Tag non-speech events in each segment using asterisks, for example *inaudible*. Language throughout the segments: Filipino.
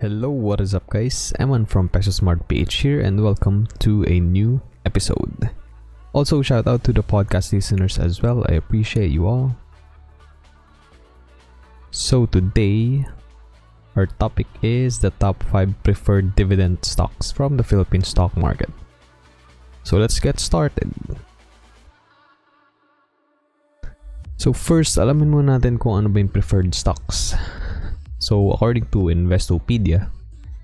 Hello, what is up guys? Eman from Peso Smart PH here and welcome to a new episode. Also, shout out to the podcast listeners as well. I appreciate you all. So today, our topic is the top 5 preferred dividend stocks from the Philippine stock market. So let's get started. So first, alamin muna natin kung ano ba yung preferred stocks. So according to Investopedia,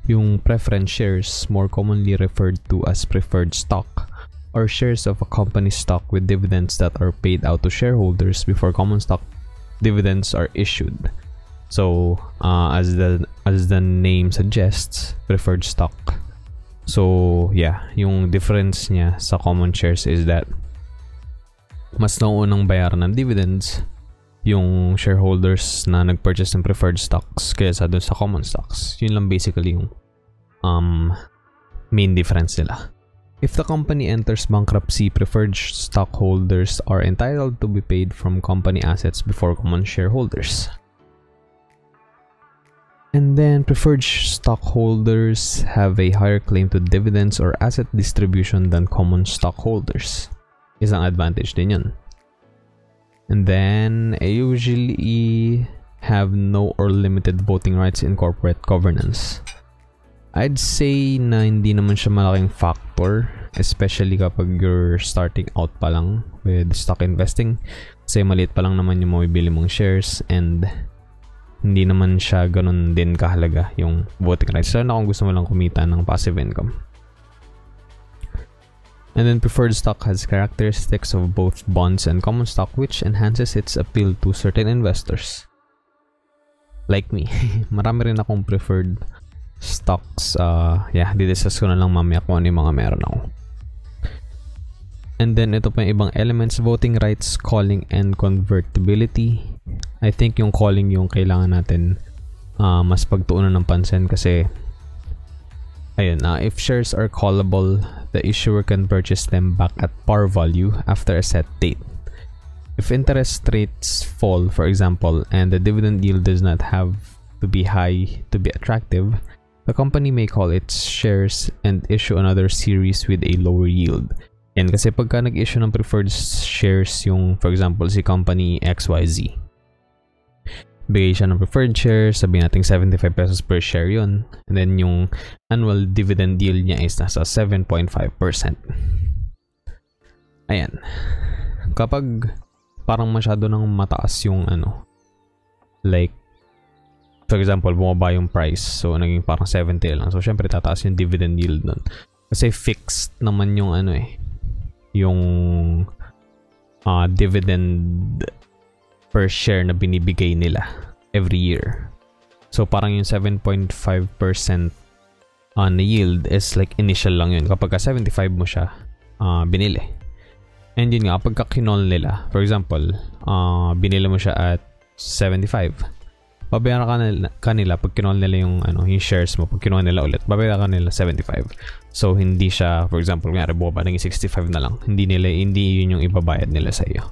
yung preference shares more commonly referred to as preferred stock or shares of a company stock with dividends that are paid out to shareholders before common stock dividends are issued. So, uh, as the as the name suggests, preferred stock. So, yeah, yung difference niya sa common shares is that mas nauunang bayaran ng dividends yung shareholders na nag-purchase ng preferred stocks kaysa dun sa common stocks. Yun lang basically yung um, main difference nila. If the company enters bankruptcy, preferred stockholders are entitled to be paid from company assets before common shareholders. And then preferred stockholders have a higher claim to dividends or asset distribution than common stockholders. Isang advantage din yun. And then, I usually have no or limited voting rights in corporate governance. I'd say na hindi naman siya malaking factor, especially kapag you're starting out pa lang with stock investing. Kasi maliit pa lang naman yung mabibili mong shares and hindi naman siya ganun din kahalaga yung voting rights. Lalo na kung gusto mo lang kumita ng passive income. And then preferred stock has characteristics of both bonds and common stock which enhances its appeal to certain investors. Like me. *laughs* Marami rin akong preferred stocks. Uh, yeah, didiscuss ko na lang mamaya kung ano yung mga meron ako. And then ito pa yung ibang elements, voting rights, calling, and convertibility. I think yung calling yung kailangan natin uh, mas pagtuunan ng pansin kasi ayun, uh, if shares are callable, the issuer can purchase them back at par value after a set date. If interest rates fall, for example, and the dividend yield does not have to be high to be attractive, the company may call its shares and issue another series with a lower yield. Yan kasi pagka nag-issue ng preferred shares yung, for example, si company XYZ, bigay siya ng preferred share, sabihin natin 75 pesos per share yon And then yung annual dividend yield niya is nasa 7.5%. Ayan. Kapag parang masyado nang mataas yung ano, like, for example, bumaba yung price, so naging parang 70 lang. So, syempre, tataas yung dividend yield nun. Kasi fixed naman yung ano eh, yung uh, dividend per share na binibigay nila every year. So parang yung 7.5% uh, na yield is like initial lang yun. Kapag ka 75 mo siya uh, binili. And yun nga, kapag kinol nila, for example, uh, binili mo siya at 75, babayaran ka nila, kanila pag kinol nila yung, ano, yung shares mo, pag kinol nila ulit, babayaran ka nila 75. So, hindi siya, for example, kung buwa ba, naging 65 na lang. Hindi nila, hindi yun yung ibabayad nila sa iyo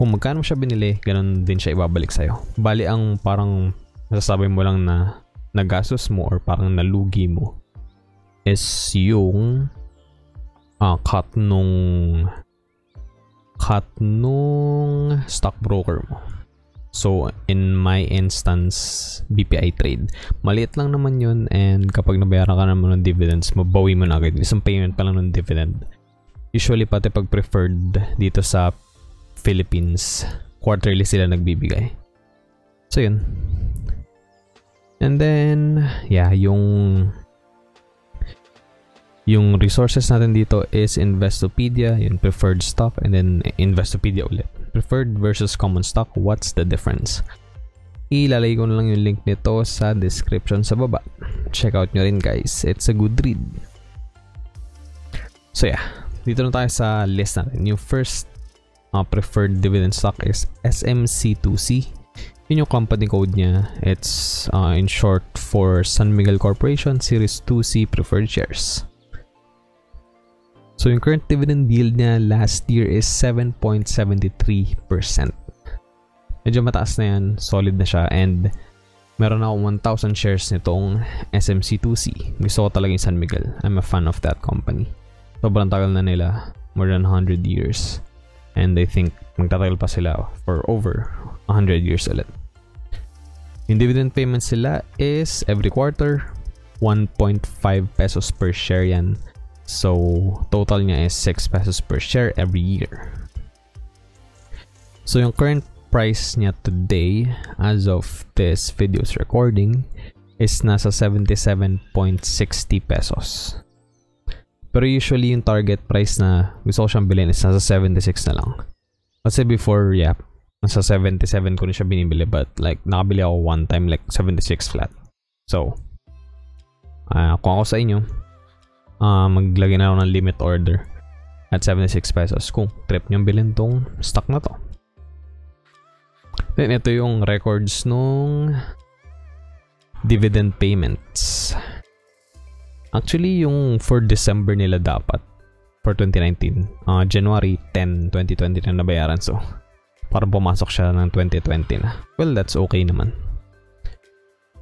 kung magkano siya binili, ganun din siya ibabalik sa'yo. Bali ang parang masasabi mo lang na nagastos mo or parang nalugi mo is yung uh, cut nung cut nung stockbroker mo. So, in my instance, BPI trade. Maliit lang naman yun and kapag nabayaran ka naman ng dividends, mabawi mo na agad. Isang payment pa lang ng dividend. Usually, pati pag preferred dito sa Philippines, quarterly sila nagbibigay. So yun. And then, yeah, yung yung resources natin dito is Investopedia, yung preferred stock, and then Investopedia ulit. Preferred versus common stock, what's the difference? Ilalagay ko na lang yung link nito sa description sa baba. Check out nyo rin guys. It's a good read. So yeah, dito na tayo sa list natin. Yung first uh, preferred dividend stock is SMC2C. Yun yung company code niya. It's uh, in short for San Miguel Corporation Series 2C preferred shares. So yung current dividend yield niya last year is 7.73%. Medyo mataas na yan, solid na siya and Meron ako 1,000 shares nitong SMC2C. Gusto ko talaga yung San Miguel. I'm a fan of that company. Sobrang tagal na nila. More than 100 years. And they think magtatagal pa sila for over 100 years ulit. Yung dividend payment sila is every quarter. 1.5 pesos per share yan. So, total niya is 6 pesos per share every year. So, yung current price niya today as of this video's recording is nasa 77.60 pesos. Pero usually yung target price na gusto ko siyang bilhin is nasa 76 na lang. Kasi before, yeah, nasa 77 ko na siya binibili but like nakabili ako one time like 76 flat. So, uh, kung ako sa inyo, uh, maglagay na ako ng limit order at 76 pesos kung trip nyo bilhin tong stock na to. Then, ito yung records nung dividend payments. Actually, yung for December nila dapat for 2019, uh, January 10, 2020 na nabayaran. So, parang pumasok siya ng 2020 na. Well, that's okay naman.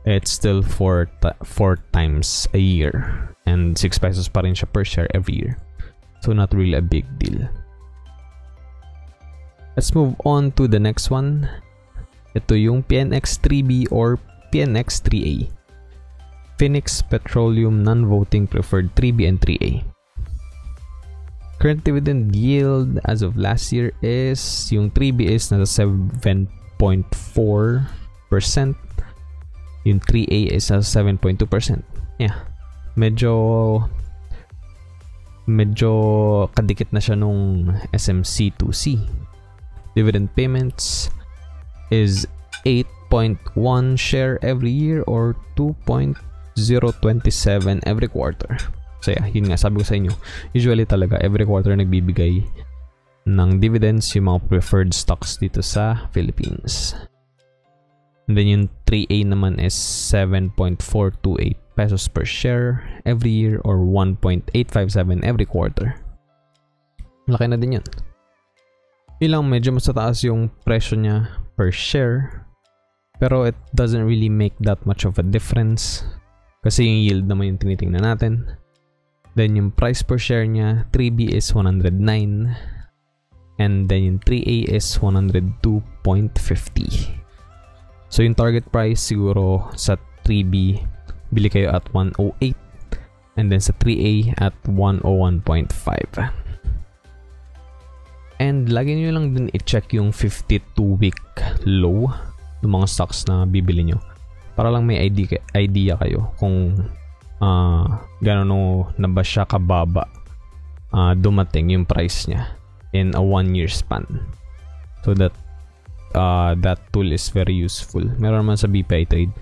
It's still 4 4 times a year and 6 pesos pa rin siya per share every year. So, not really a big deal. Let's move on to the next one. Ito yung PNX 3B or PNX 3A. Phoenix Petroleum Non-Voting Preferred 3B and 3A. Current dividend yield as of last year is yung 3B is nasa 7.4%. Yung 3A is nasa 7.2%. Yeah. Medyo medyo kadikit na siya nung SMC2C. Dividend payments is 8.1 share every year or 2.027 every quarter. So yeah, yun nga, sabi ko sa inyo, usually talaga every quarter nagbibigay ng dividends yung mga preferred stocks dito sa Philippines. And then yung 3A naman is 7.428 pesos per share every year or 1.857 every quarter. Laki na din yun. Ilang medyo mas taas yung presyo niya per share. Pero it doesn't really make that much of a difference. Kasi yung yield naman yung tinitingnan natin. Then yung price per share niya, 3B is 109. And then yung 3A is 102.50. So yung target price siguro sa 3B, bili kayo at 108. And then sa 3A at 101.5. And lagi nyo lang din i-check yung 52-week low ng mga stocks na bibili nyo. Para lang may idea, idea kayo kung uh, gano'n na ba siya kababa uh, dumating yung price niya in a one year span. So that uh, that tool is very useful. Meron naman sa BPI Trade.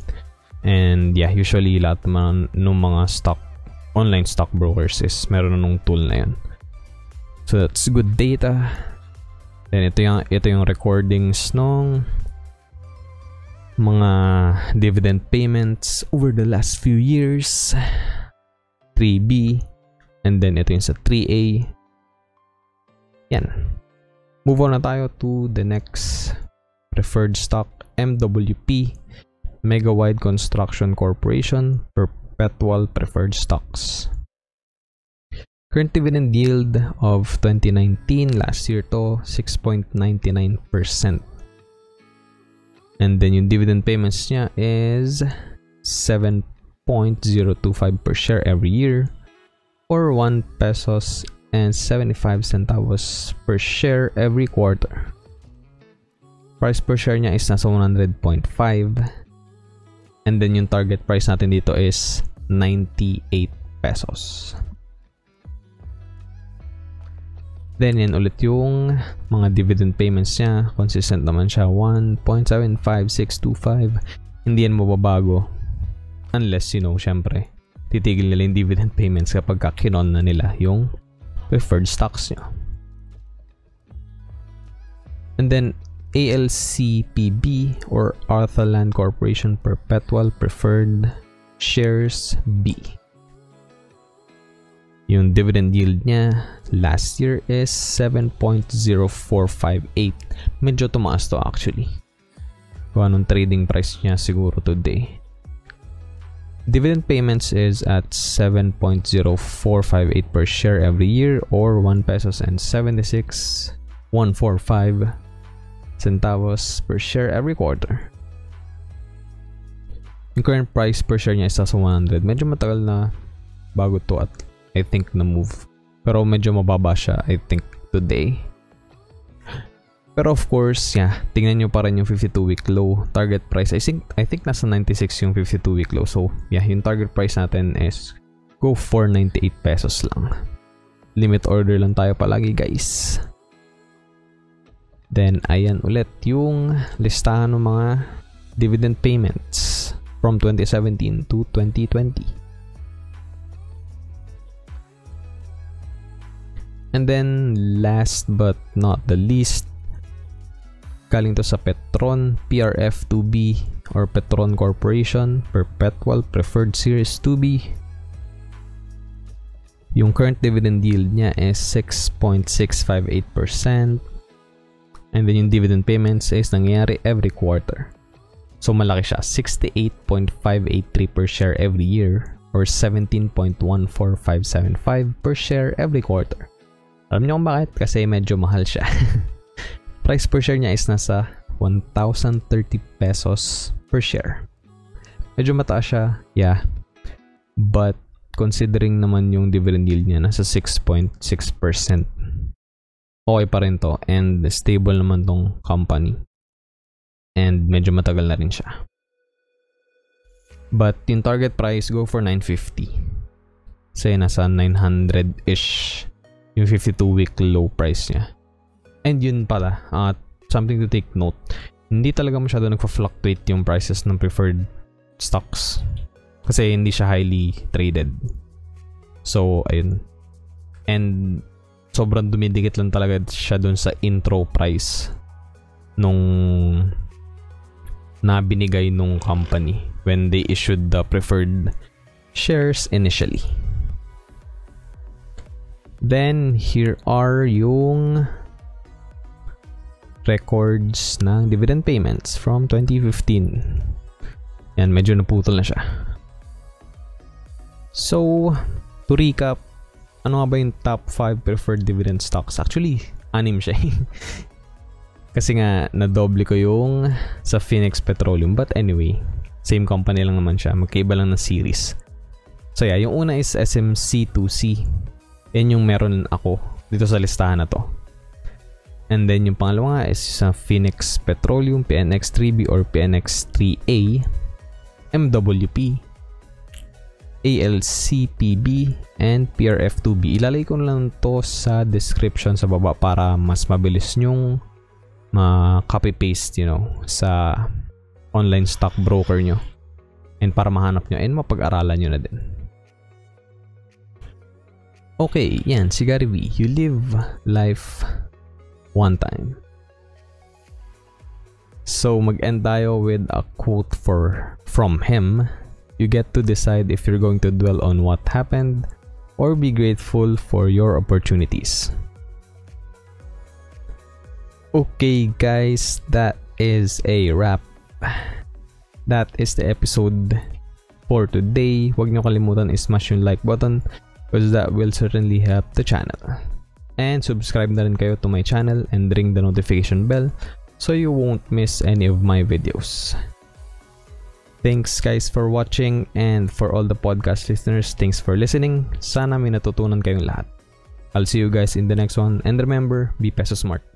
And yeah, usually lahat naman ng mga stock online stock brokers is meron nung tool na yan. So that's good data. Then ito yung ito yung recordings nung mga dividend payments over the last few years. 3B and then ito yung sa 3A. Yan. Move on na tayo to the next preferred stock MWP Mega Wide Construction Corporation Perpetual Preferred Stocks. Current dividend yield of 2019 last year to 6.99%. And then yung dividend payments niya is 7.025 per share every year or 1 pesos and 75 centavos per share every quarter. Price per share niya is nasa 100.5 and then yung target price natin dito is 98 pesos. Then, yan ulit yung mga dividend payments niya. Consistent naman siya. 1.75625. Hindi yan mababago. Unless, you know, syempre, titigil nila yung dividend payments kapag kinon na nila yung preferred stocks niya. And then, ALCPB or Arthurland Corporation Perpetual Preferred Shares B. Yung dividend yield niya last year is 7.0458. Medyo tumaas to actually. Kung anong trading price niya siguro today. Dividend payments is at 7.0458 per share every year or 1 pesos and 76 145 centavos per share every quarter. Yung current price per share niya is nasa 100. Medyo matagal na bago to at I think na move. Pero medyo mababa siya I think today. Pero of course, yeah, tingnan nyo pa rin yung 52 week low target price. I think I think nasa 96 yung 52 week low. So, yeah, yung target price natin is go for 98 pesos lang. Limit order lang tayo palagi, guys. Then, ayan ulit yung listahan ng mga dividend payments from 2017 to 2020. And then, last but not the least, galing to sa Petron PRF2B or Petron Corporation Perpetual Preferred Series 2B. Yung current dividend yield niya is 6.658%. And then yung dividend payments is nangyayari every quarter. So malaki siya, 68.583 per share every year or 17.14575 per share every quarter. Alam niyo kung bakit? Kasi medyo mahal siya. *laughs* Price per share niya is nasa 1,030 pesos per share. Medyo mataas siya, yeah. But considering naman yung dividend yield niya, nasa 6.6%. Okay pa rin to and stable naman tong company. And medyo matagal na rin siya. But yung target price, go for 950. Kasi nasa 900-ish yung 52-week low price niya. And yun pala, uh, something to take note. Hindi talaga masyado nagfa-fluctuate yung prices ng preferred stocks. Kasi hindi siya highly traded. So, ayun. And sobrang dumidikit lang talaga siya dun sa intro price nung na binigay nung company when they issued the preferred shares initially. Then, here are yung records ng dividend payments from 2015. Yan, medyo naputol na siya. So, to recap, ano nga ba yung top 5 preferred dividend stocks? Actually, anim siya. *laughs* Kasi nga, nadoble ko yung sa Phoenix Petroleum. But anyway, same company lang naman siya. Magkaiba lang ng series. So yeah, yung una is SMC2C. Yan yung meron ako dito sa listahan na to. And then yung pangalawa nga is sa Phoenix Petroleum, PNX3B or PNX3A, MWP, ALCPB, and PRF2B. Ilalagay ko lang to sa description sa baba para mas mabilis nyong ma-copy-paste, you know, sa online stock broker nyo. And para mahanap nyo and mapag-aralan nyo na din. Okay, yan, si Gary V. You live life one time. So, mag-end tayo with a quote for from him. You get to decide if you're going to dwell on what happened or be grateful for your opportunities. Okay, guys, that is a wrap. That is the episode for today. Huwag niyo kalimutan i-smash yung like button because that will certainly help the channel. And subscribe na rin kayo to my channel and ring the notification bell so you won't miss any of my videos. Thanks guys for watching and for all the podcast listeners, thanks for listening. Sana may natutunan kayong lahat. I'll see you guys in the next one and remember, be peso smart.